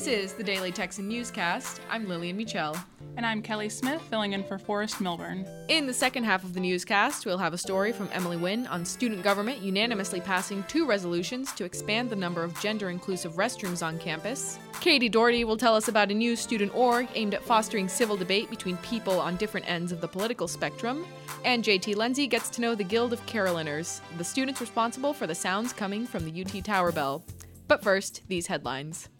This is the Daily Texan Newscast. I'm Lillian Michel. And I'm Kelly Smith, filling in for Forrest Milburn. In the second half of the newscast, we'll have a story from Emily Wynn on student government unanimously passing two resolutions to expand the number of gender inclusive restrooms on campus. Katie Doherty will tell us about a new student org aimed at fostering civil debate between people on different ends of the political spectrum. And JT Lindsay gets to know the Guild of Carillonneurs, the students responsible for the sounds coming from the UT Tower Bell. But first, these headlines.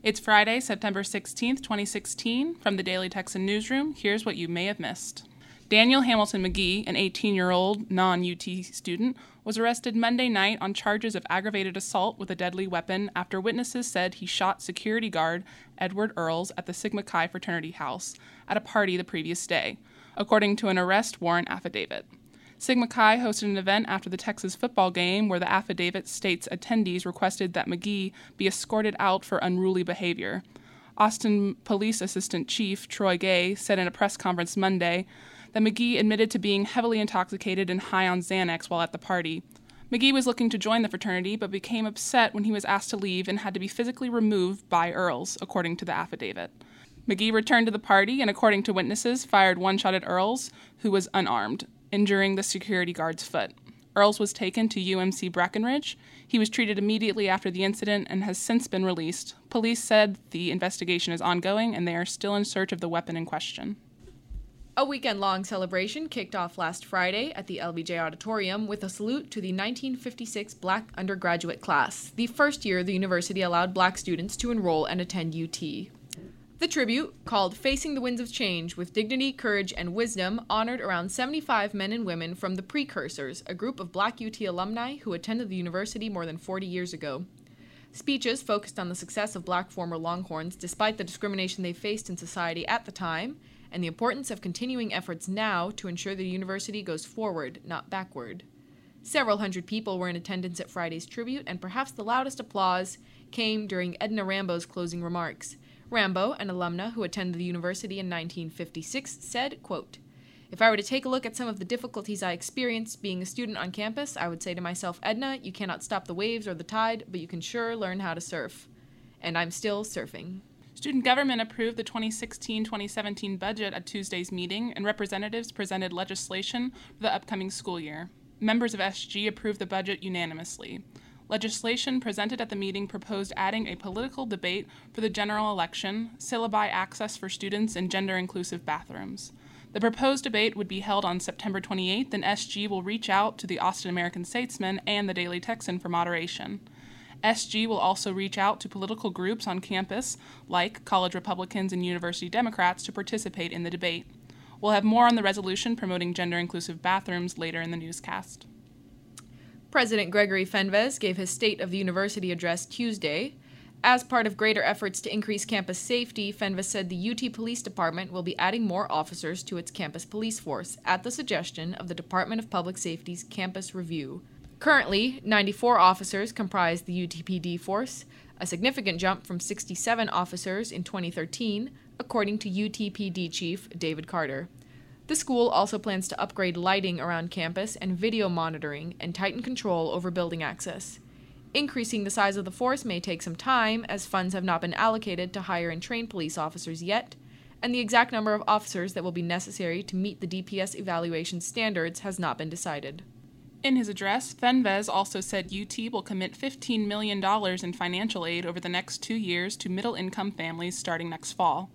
It's Friday, September 16th, 2016. From the Daily Texan Newsroom, here's what you may have missed. Daniel Hamilton McGee, an 18 year old non UT student, was arrested Monday night on charges of aggravated assault with a deadly weapon after witnesses said he shot security guard Edward Earls at the Sigma Chi fraternity house at a party the previous day, according to an arrest warrant affidavit. Sigma Chi hosted an event after the Texas football game where the affidavit states attendees requested that McGee be escorted out for unruly behavior. Austin Police Assistant Chief Troy Gay said in a press conference Monday that McGee admitted to being heavily intoxicated and high on Xanax while at the party. McGee was looking to join the fraternity but became upset when he was asked to leave and had to be physically removed by Earls, according to the affidavit. McGee returned to the party and, according to witnesses, fired one shot at Earls, who was unarmed injuring the security guard's foot. Earls was taken to UMC Brackenridge. He was treated immediately after the incident and has since been released. Police said the investigation is ongoing and they are still in search of the weapon in question. A weekend long celebration kicked off last Friday at the LBJ Auditorium with a salute to the 1956 Black undergraduate class, the first year the university allowed black students to enroll and attend UT. The tribute, called Facing the Winds of Change with Dignity, Courage, and Wisdom, honored around 75 men and women from the Precursors, a group of Black UT alumni who attended the university more than 40 years ago. Speeches focused on the success of black former Longhorns despite the discrimination they faced in society at the time, and the importance of continuing efforts now to ensure the university goes forward, not backward. Several hundred people were in attendance at Friday's tribute, and perhaps the loudest applause came during Edna Rambo's closing remarks. Rambo, an alumna who attended the university in 1956, said, quote, if I were to take a look at some of the difficulties I experienced being a student on campus, I would say to myself, Edna, you cannot stop the waves or the tide, but you can sure learn how to surf. And I'm still surfing. Student government approved the 2016 2017 budget at Tuesday's meeting, and representatives presented legislation for the upcoming school year. Members of SG approved the budget unanimously. Legislation presented at the meeting proposed adding a political debate for the general election, syllabi access for students, and gender inclusive bathrooms. The proposed debate would be held on September 28th, and SG will reach out to the Austin American Statesman and the Daily Texan for moderation. SG will also reach out to political groups on campus, like college Republicans and University Democrats, to participate in the debate. We'll have more on the resolution promoting gender inclusive bathrooms later in the newscast. President Gregory Fenves gave his State of the University address Tuesday. As part of greater efforts to increase campus safety, Fenves said the UT Police Department will be adding more officers to its campus police force at the suggestion of the Department of Public Safety's Campus Review. Currently, 94 officers comprise the UTPD force, a significant jump from 67 officers in 2013, according to UTPD Chief David Carter. The school also plans to upgrade lighting around campus and video monitoring and tighten control over building access. Increasing the size of the force may take some time, as funds have not been allocated to hire and train police officers yet, and the exact number of officers that will be necessary to meet the DPS evaluation standards has not been decided. In his address, Fenves also said UT will commit $15 million in financial aid over the next two years to middle income families starting next fall.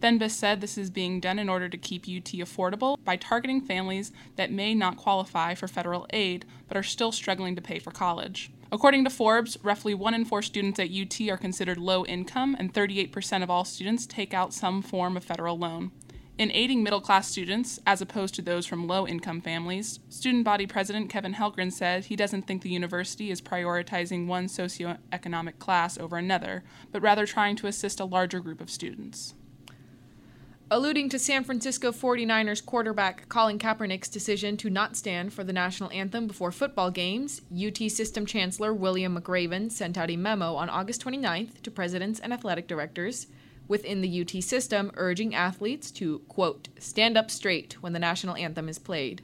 Fenves said this is being done in order to keep UT affordable by targeting families that may not qualify for federal aid but are still struggling to pay for college. According to Forbes, roughly one in four students at UT are considered low income, and 38% of all students take out some form of federal loan. In aiding middle class students, as opposed to those from low income families, student body president Kevin Helgren said he doesn't think the university is prioritizing one socioeconomic class over another, but rather trying to assist a larger group of students. Alluding to San Francisco 49ers quarterback Colin Kaepernick's decision to not stand for the national anthem before football games, UT System Chancellor William McRaven sent out a memo on August 29th to presidents and athletic directors within the UT system urging athletes to, quote, stand up straight when the national anthem is played.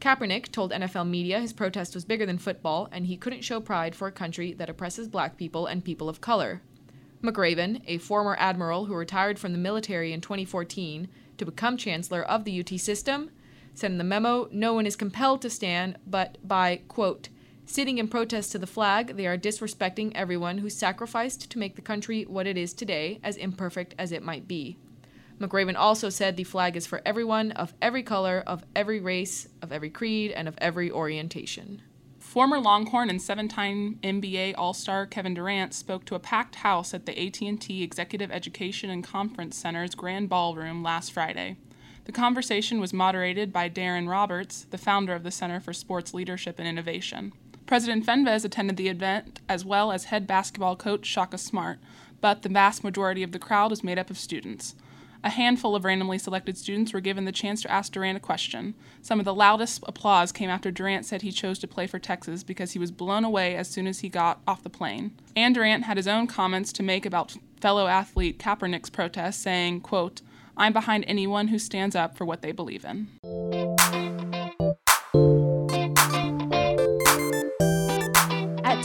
Kaepernick told NFL media his protest was bigger than football and he couldn't show pride for a country that oppresses black people and people of color. McRaven, a former admiral who retired from the military in 2014 to become chancellor of the UT system, said in the memo no one is compelled to stand, but by, quote, sitting in protest to the flag, they are disrespecting everyone who sacrificed to make the country what it is today, as imperfect as it might be. McRaven also said the flag is for everyone of every color, of every race, of every creed, and of every orientation. Former Longhorn and seven-time NBA All-Star Kevin Durant spoke to a packed house at the AT&T Executive Education and Conference Center's Grand Ballroom last Friday. The conversation was moderated by Darren Roberts, the founder of the Center for Sports Leadership and Innovation. President Fenves attended the event as well as head basketball coach Shaka Smart, but the vast majority of the crowd was made up of students. A handful of randomly selected students were given the chance to ask Durant a question. Some of the loudest applause came after Durant said he chose to play for Texas because he was blown away as soon as he got off the plane. And Durant had his own comments to make about fellow athlete Kaepernick's protest, saying, quote, I'm behind anyone who stands up for what they believe in.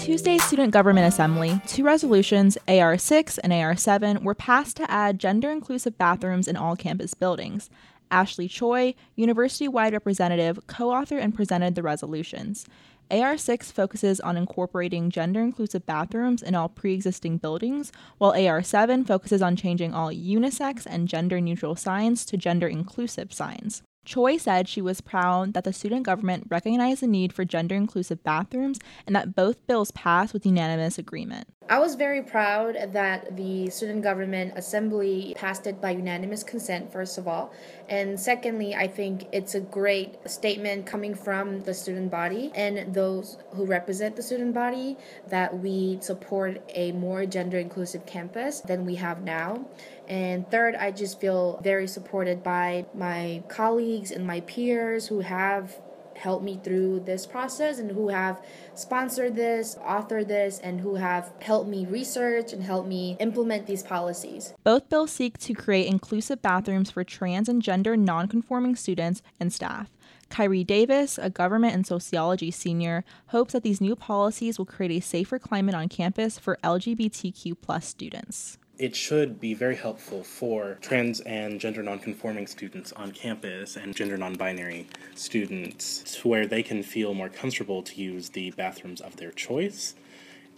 Tuesday's Student Government Assembly, two resolutions, AR 6 and AR 7, were passed to add gender inclusive bathrooms in all campus buildings. Ashley Choi, university wide representative, co authored and presented the resolutions. AR 6 focuses on incorporating gender inclusive bathrooms in all pre existing buildings, while AR 7 focuses on changing all unisex and gender neutral signs to gender inclusive signs. Choi said she was proud that the student government recognized the need for gender inclusive bathrooms and that both bills passed with unanimous agreement. I was very proud that the student government assembly passed it by unanimous consent, first of all. And secondly, I think it's a great statement coming from the student body and those who represent the student body that we support a more gender inclusive campus than we have now. And third, I just feel very supported by my colleagues and my peers who have helped me through this process and who have sponsored this, authored this, and who have helped me research and helped me implement these policies. Both bills seek to create inclusive bathrooms for trans and gender nonconforming students and staff. Kyrie Davis, a government and sociology senior, hopes that these new policies will create a safer climate on campus for LGBTQ plus students it should be very helpful for trans and gender nonconforming students on campus and gender non-binary students to where they can feel more comfortable to use the bathrooms of their choice.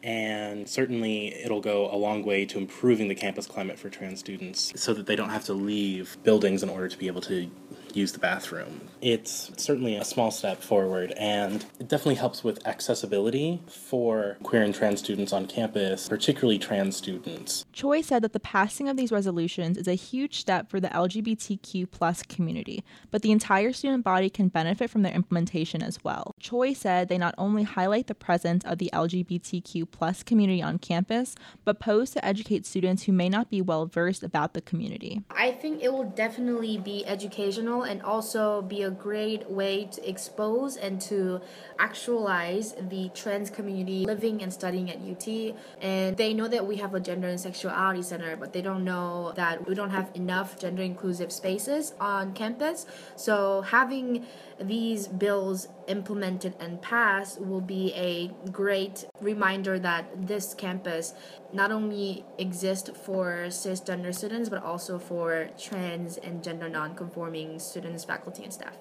And certainly it'll go a long way to improving the campus climate for trans students so that they don't have to leave buildings in order to be able to use the bathroom. It's certainly a small step forward, and it definitely helps with accessibility for queer and trans students on campus, particularly trans students. Choi said that the passing of these resolutions is a huge step for the LGBTQ plus community, but the entire student body can benefit from their implementation as well. Choi said they not only highlight the presence of the LGBTQ plus community on campus, but pose to educate students who may not be well versed about the community. I think it will definitely be educational and also be a great way to expose and to actualize the trans community living and studying at UT. And they know that we have a gender and sexuality center, but they don't know that we don't have enough gender inclusive spaces on campus. So having these bills implemented and passed will be a great reminder that this campus not only exists for cisgender students but also for trans and gender non-conforming students, faculty, and staff.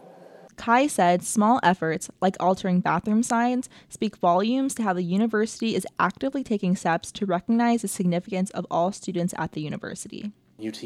Kai said small efforts, like altering bathroom signs, speak volumes to how the university is actively taking steps to recognize the significance of all students at the university. UT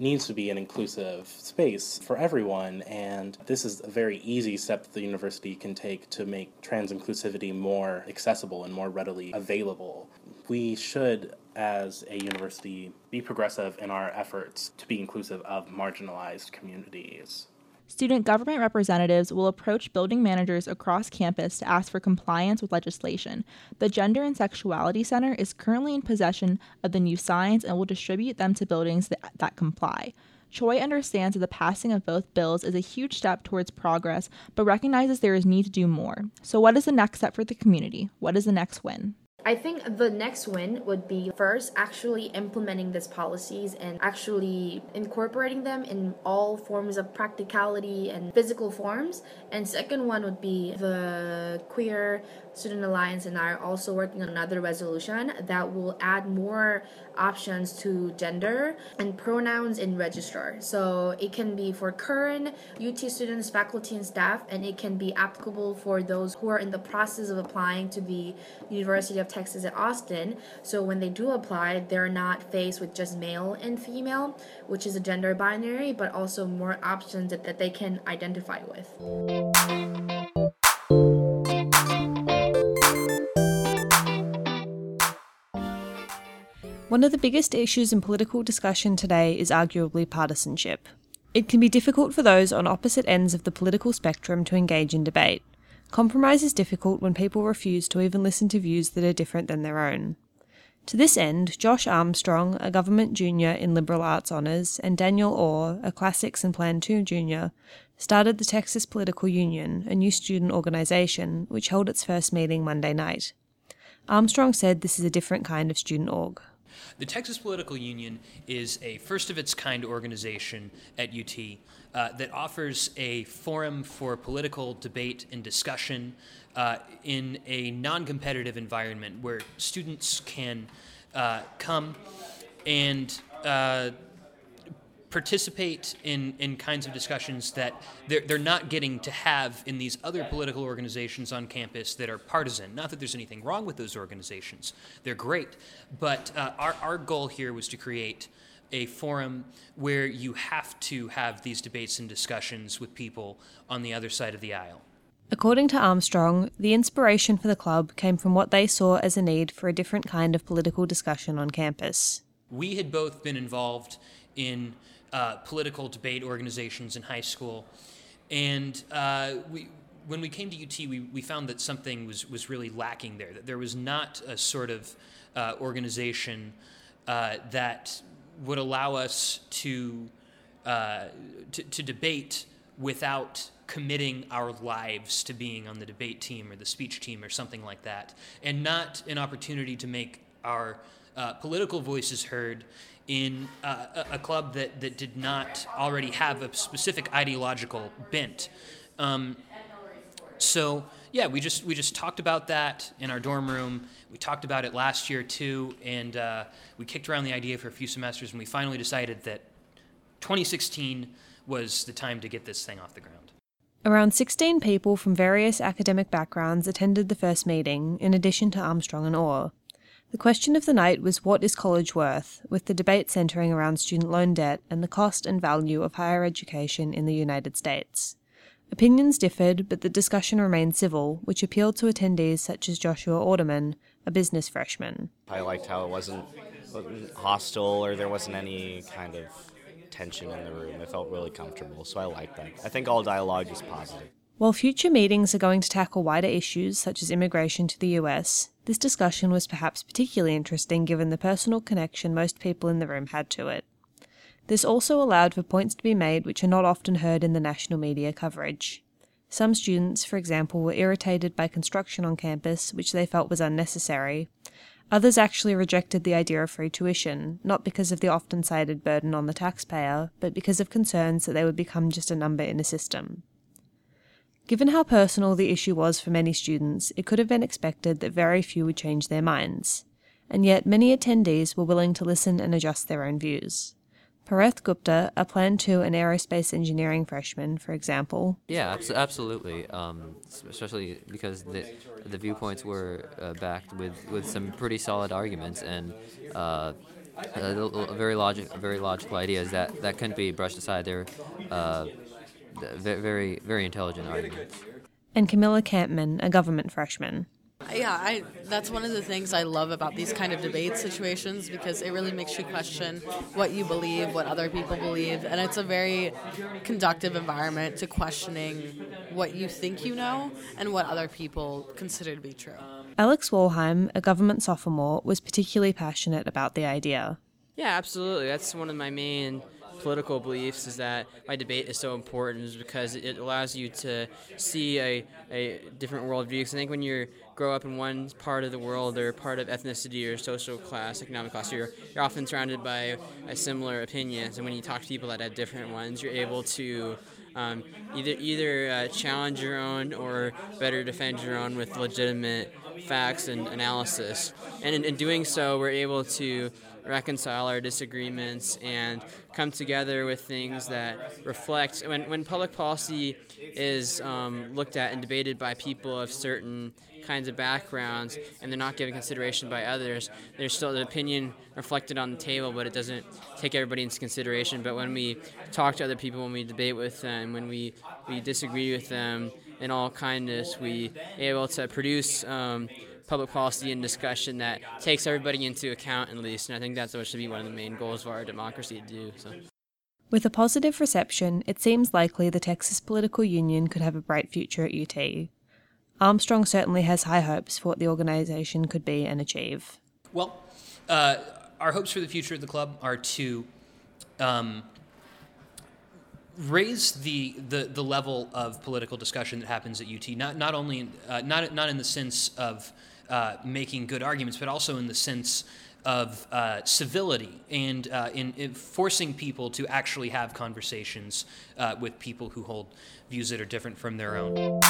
needs to be an inclusive space for everyone, and this is a very easy step that the university can take to make trans inclusivity more accessible and more readily available. We should, as a university, be progressive in our efforts to be inclusive of marginalized communities. Student government representatives will approach building managers across campus to ask for compliance with legislation. The Gender and Sexuality Center is currently in possession of the new signs and will distribute them to buildings that, that comply. Choi understands that the passing of both bills is a huge step towards progress, but recognizes there is need to do more. So, what is the next step for the community? What is the next win? I think the next win would be first actually implementing these policies and actually incorporating them in all forms of practicality and physical forms. And second one would be the Queer Student Alliance and I are also working on another resolution that will add more options to gender and pronouns in registrar. So it can be for current UT students, faculty, and staff, and it can be applicable for those who are in the process of applying to the University of Texas at Austin. So when they do apply, they're not faced with just male and female, which is a gender binary, but also more options that, that they can identify with. One of the biggest issues in political discussion today is arguably partisanship. It can be difficult for those on opposite ends of the political spectrum to engage in debate. Compromise is difficult when people refuse to even listen to views that are different than their own. To this end, Josh Armstrong, a government junior in liberal arts honours, and Daniel Orr, a classics and Plan 2 junior, started the Texas Political Union, a new student organisation, which held its first meeting Monday night. Armstrong said this is a different kind of student org. The Texas Political Union is a first of its kind organization at UT uh, that offers a forum for political debate and discussion uh, in a non competitive environment where students can uh, come and uh, participate in, in kinds of discussions that they're, they're not getting to have in these other political organizations on campus that are partisan. Not that there's anything wrong with those organizations, they're great. But uh, our, our goal here was to create a forum where you have to have these debates and discussions with people on the other side of the aisle. According to Armstrong, the inspiration for the club came from what they saw as a need for a different kind of political discussion on campus. We had both been involved in uh, political debate organizations in high school. And uh, we, when we came to UT, we, we found that something was, was really lacking there, that there was not a sort of uh, organization uh, that would allow us to, uh, to, to debate without committing our lives to being on the debate team or the speech team or something like that, and not an opportunity to make our uh, political voices heard in uh, a, a, club that, that did not already have a specific ideological bent. Um, so yeah, we just we just talked about that in our dorm room. We talked about it last year too, and uh, we kicked around the idea for a few semesters, and we finally decided that 2016 was the time to get this thing off the ground. Around 16 people from various academic backgrounds attended the first meeting, in addition to Armstrong and Orr. The question of the night was what is college worth, with the debate centering around student loan debt and the cost and value of higher education in the United States. Opinions differed, but the discussion remained civil, which appealed to attendees such as Joshua Orderman, a business freshman. I liked how it wasn't, wasn't hostile or there wasn't any kind of tension in the room. It felt really comfortable, so I liked that. I think all dialogue is positive. While future meetings are going to tackle wider issues such as immigration to the US, this discussion was perhaps particularly interesting given the personal connection most people in the room had to it. This also allowed for points to be made which are not often heard in the national media coverage. Some students, for example, were irritated by construction on campus, which they felt was unnecessary. Others actually rejected the idea of free tuition, not because of the often cited burden on the taxpayer, but because of concerns that they would become just a number in a system. Given how personal the issue was for many students, it could have been expected that very few would change their minds. And yet, many attendees were willing to listen and adjust their own views. Pareth Gupta, a Plan 2 and aerospace engineering freshman, for example. Yeah, absolutely. Um, especially because the, the viewpoints were uh, backed with, with some pretty solid arguments and uh, a, a, very logic, very logical ideas that, that couldn't be brushed aside. They're uh, very, very intelligent arguments. And Camilla Campman, a government freshman. Yeah, I, that's one of the things I love about these kind of debate situations because it really makes you question what you believe, what other people believe, and it's a very conductive environment to questioning what you think you know and what other people consider to be true. Alex Walheim, a government sophomore, was particularly passionate about the idea. Yeah, absolutely. That's one of my main political beliefs is that my debate is so important is because it allows you to see a, a different worldview. Because I think when you grow up in one part of the world or part of ethnicity or social class, economic class, you're, you're often surrounded by similar opinions. And when you talk to people that have different ones, you're able to um, either either uh, challenge your own or better defend your own with legitimate facts and analysis. And in, in doing so, we're able to reconcile our disagreements and come together with things that reflect when, when public policy is um, looked at and debated by people of certain kinds of backgrounds and they're not given consideration by others there's still an opinion reflected on the table but it doesn't take everybody into consideration. But when we talk to other people when we debate with them when we, we disagree with them in all kindness we able to produce um, public policy and discussion that takes everybody into account at least. And I think that's what should be one of the main goals of our democracy to do. So. With a positive reception, it seems likely the Texas Political Union could have a bright future at UT. Armstrong certainly has high hopes for what the organisation could be and achieve. Well, uh, our hopes for the future of the club are to um, raise the, the, the level of political discussion that happens at UT, not, not only in, uh, not, not in the sense of uh, making good arguments, but also in the sense of uh, civility and uh, in, in, forcing people to actually have conversations uh, with people who hold views that are different from their own.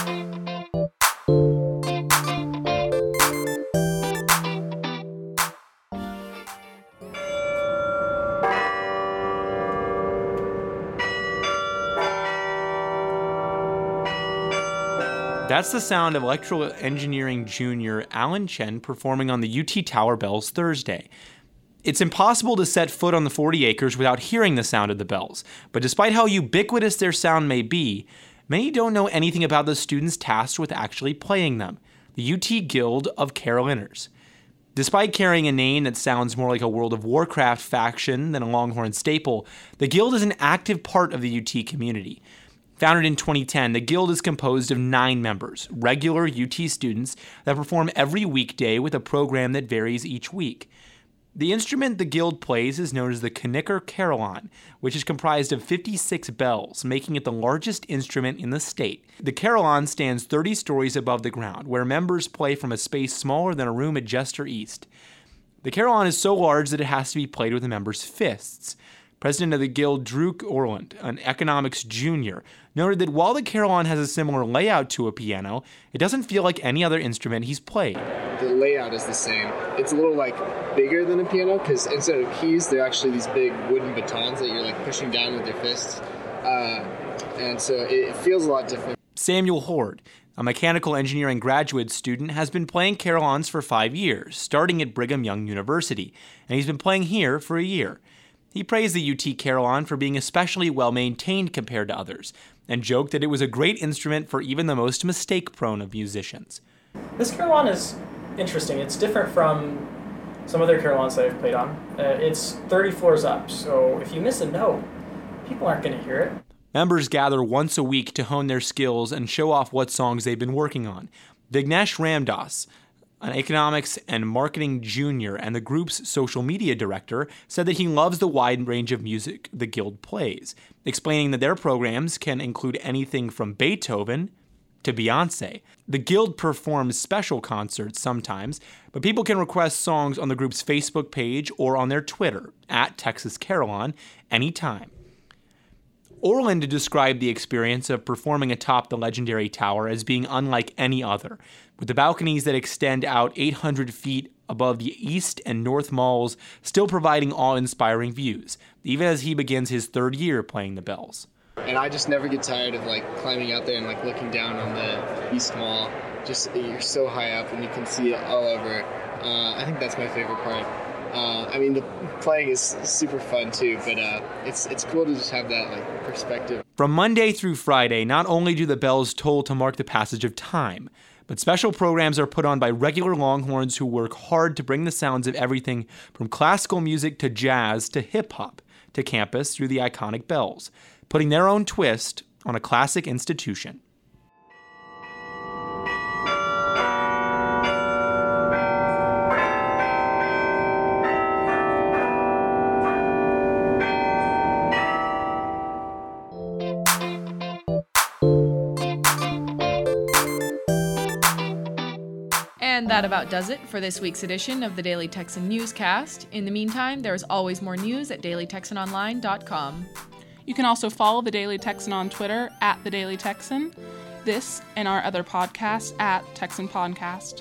That's the sound of electrical engineering junior Alan Chen performing on the UT Tower bells Thursday. It's impossible to set foot on the 40 acres without hearing the sound of the bells, but despite how ubiquitous their sound may be, many don't know anything about the students tasked with actually playing them the UT Guild of Carillonneurs. Despite carrying a name that sounds more like a World of Warcraft faction than a Longhorn staple, the Guild is an active part of the UT community. Founded in 2010, the Guild is composed of nine members, regular UT students that perform every weekday with a program that varies each week. The instrument the Guild plays is known as the Kniker Carillon, which is comprised of 56 bells, making it the largest instrument in the state. The carillon stands 30 stories above the ground, where members play from a space smaller than a room at Jester East. The carillon is so large that it has to be played with the members' fists. President of the Guild, Drew Orland, an economics junior, noted that while the carillon has a similar layout to a piano, it doesn't feel like any other instrument he's played. The layout is the same. It's a little like bigger than a piano because instead of keys, they're actually these big wooden batons that you're like pushing down with your fists, uh, and so it feels a lot different. Samuel Horde, a mechanical engineering graduate student, has been playing carillons for five years, starting at Brigham Young University, and he's been playing here for a year. He praised the UT Carillon for being especially well maintained compared to others, and joked that it was a great instrument for even the most mistake prone of musicians. This carillon is interesting. It's different from some other carillons that I've played on. Uh, it's 30 floors up, so if you miss a note, people aren't going to hear it. Members gather once a week to hone their skills and show off what songs they've been working on. Vignesh Ramdas, an economics and marketing junior and the group's social media director, said that he loves the wide range of music the Guild plays, explaining that their programs can include anything from Beethoven to Beyonce. The Guild performs special concerts sometimes, but people can request songs on the group's Facebook page or on their Twitter, at Texas Carillon, anytime. Orland described the experience of performing atop the legendary tower as being unlike any other, with the balconies that extend out 800 feet above the east and north malls still providing awe inspiring views, even as he begins his third year playing the bells. And I just never get tired of like climbing out there and like looking down on the east mall. Just you're so high up and you can see it all over. Uh, I think that's my favorite part. Uh, I mean, the playing is super fun too, but uh, it's it's cool to just have that like perspective. From Monday through Friday, not only do the bells toll to mark the passage of time, but special programs are put on by regular Longhorns who work hard to bring the sounds of everything from classical music to jazz to hip hop to campus through the iconic bells, putting their own twist on a classic institution. That about does it for this week's edition of the Daily Texan Newscast. In the meantime, there is always more news at dailytexanonline.com. You can also follow the Daily Texan on Twitter at the Daily Texan, this and our other podcasts at Texan Podcast.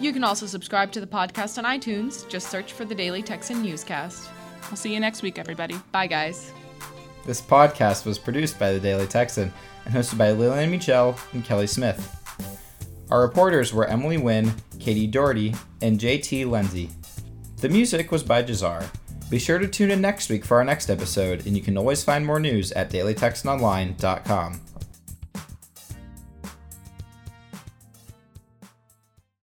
You can also subscribe to the podcast on iTunes. Just search for the Daily Texan Newscast. I'll see you next week, everybody. Bye, guys. This podcast was produced by the Daily Texan and hosted by Lillian Michel and Kelly Smith. Our reporters were Emily Wynn, Katie Doherty, and JT Lindsay. The music was by Jazar. Be sure to tune in next week for our next episode, and you can always find more news at dailytexanonline.com.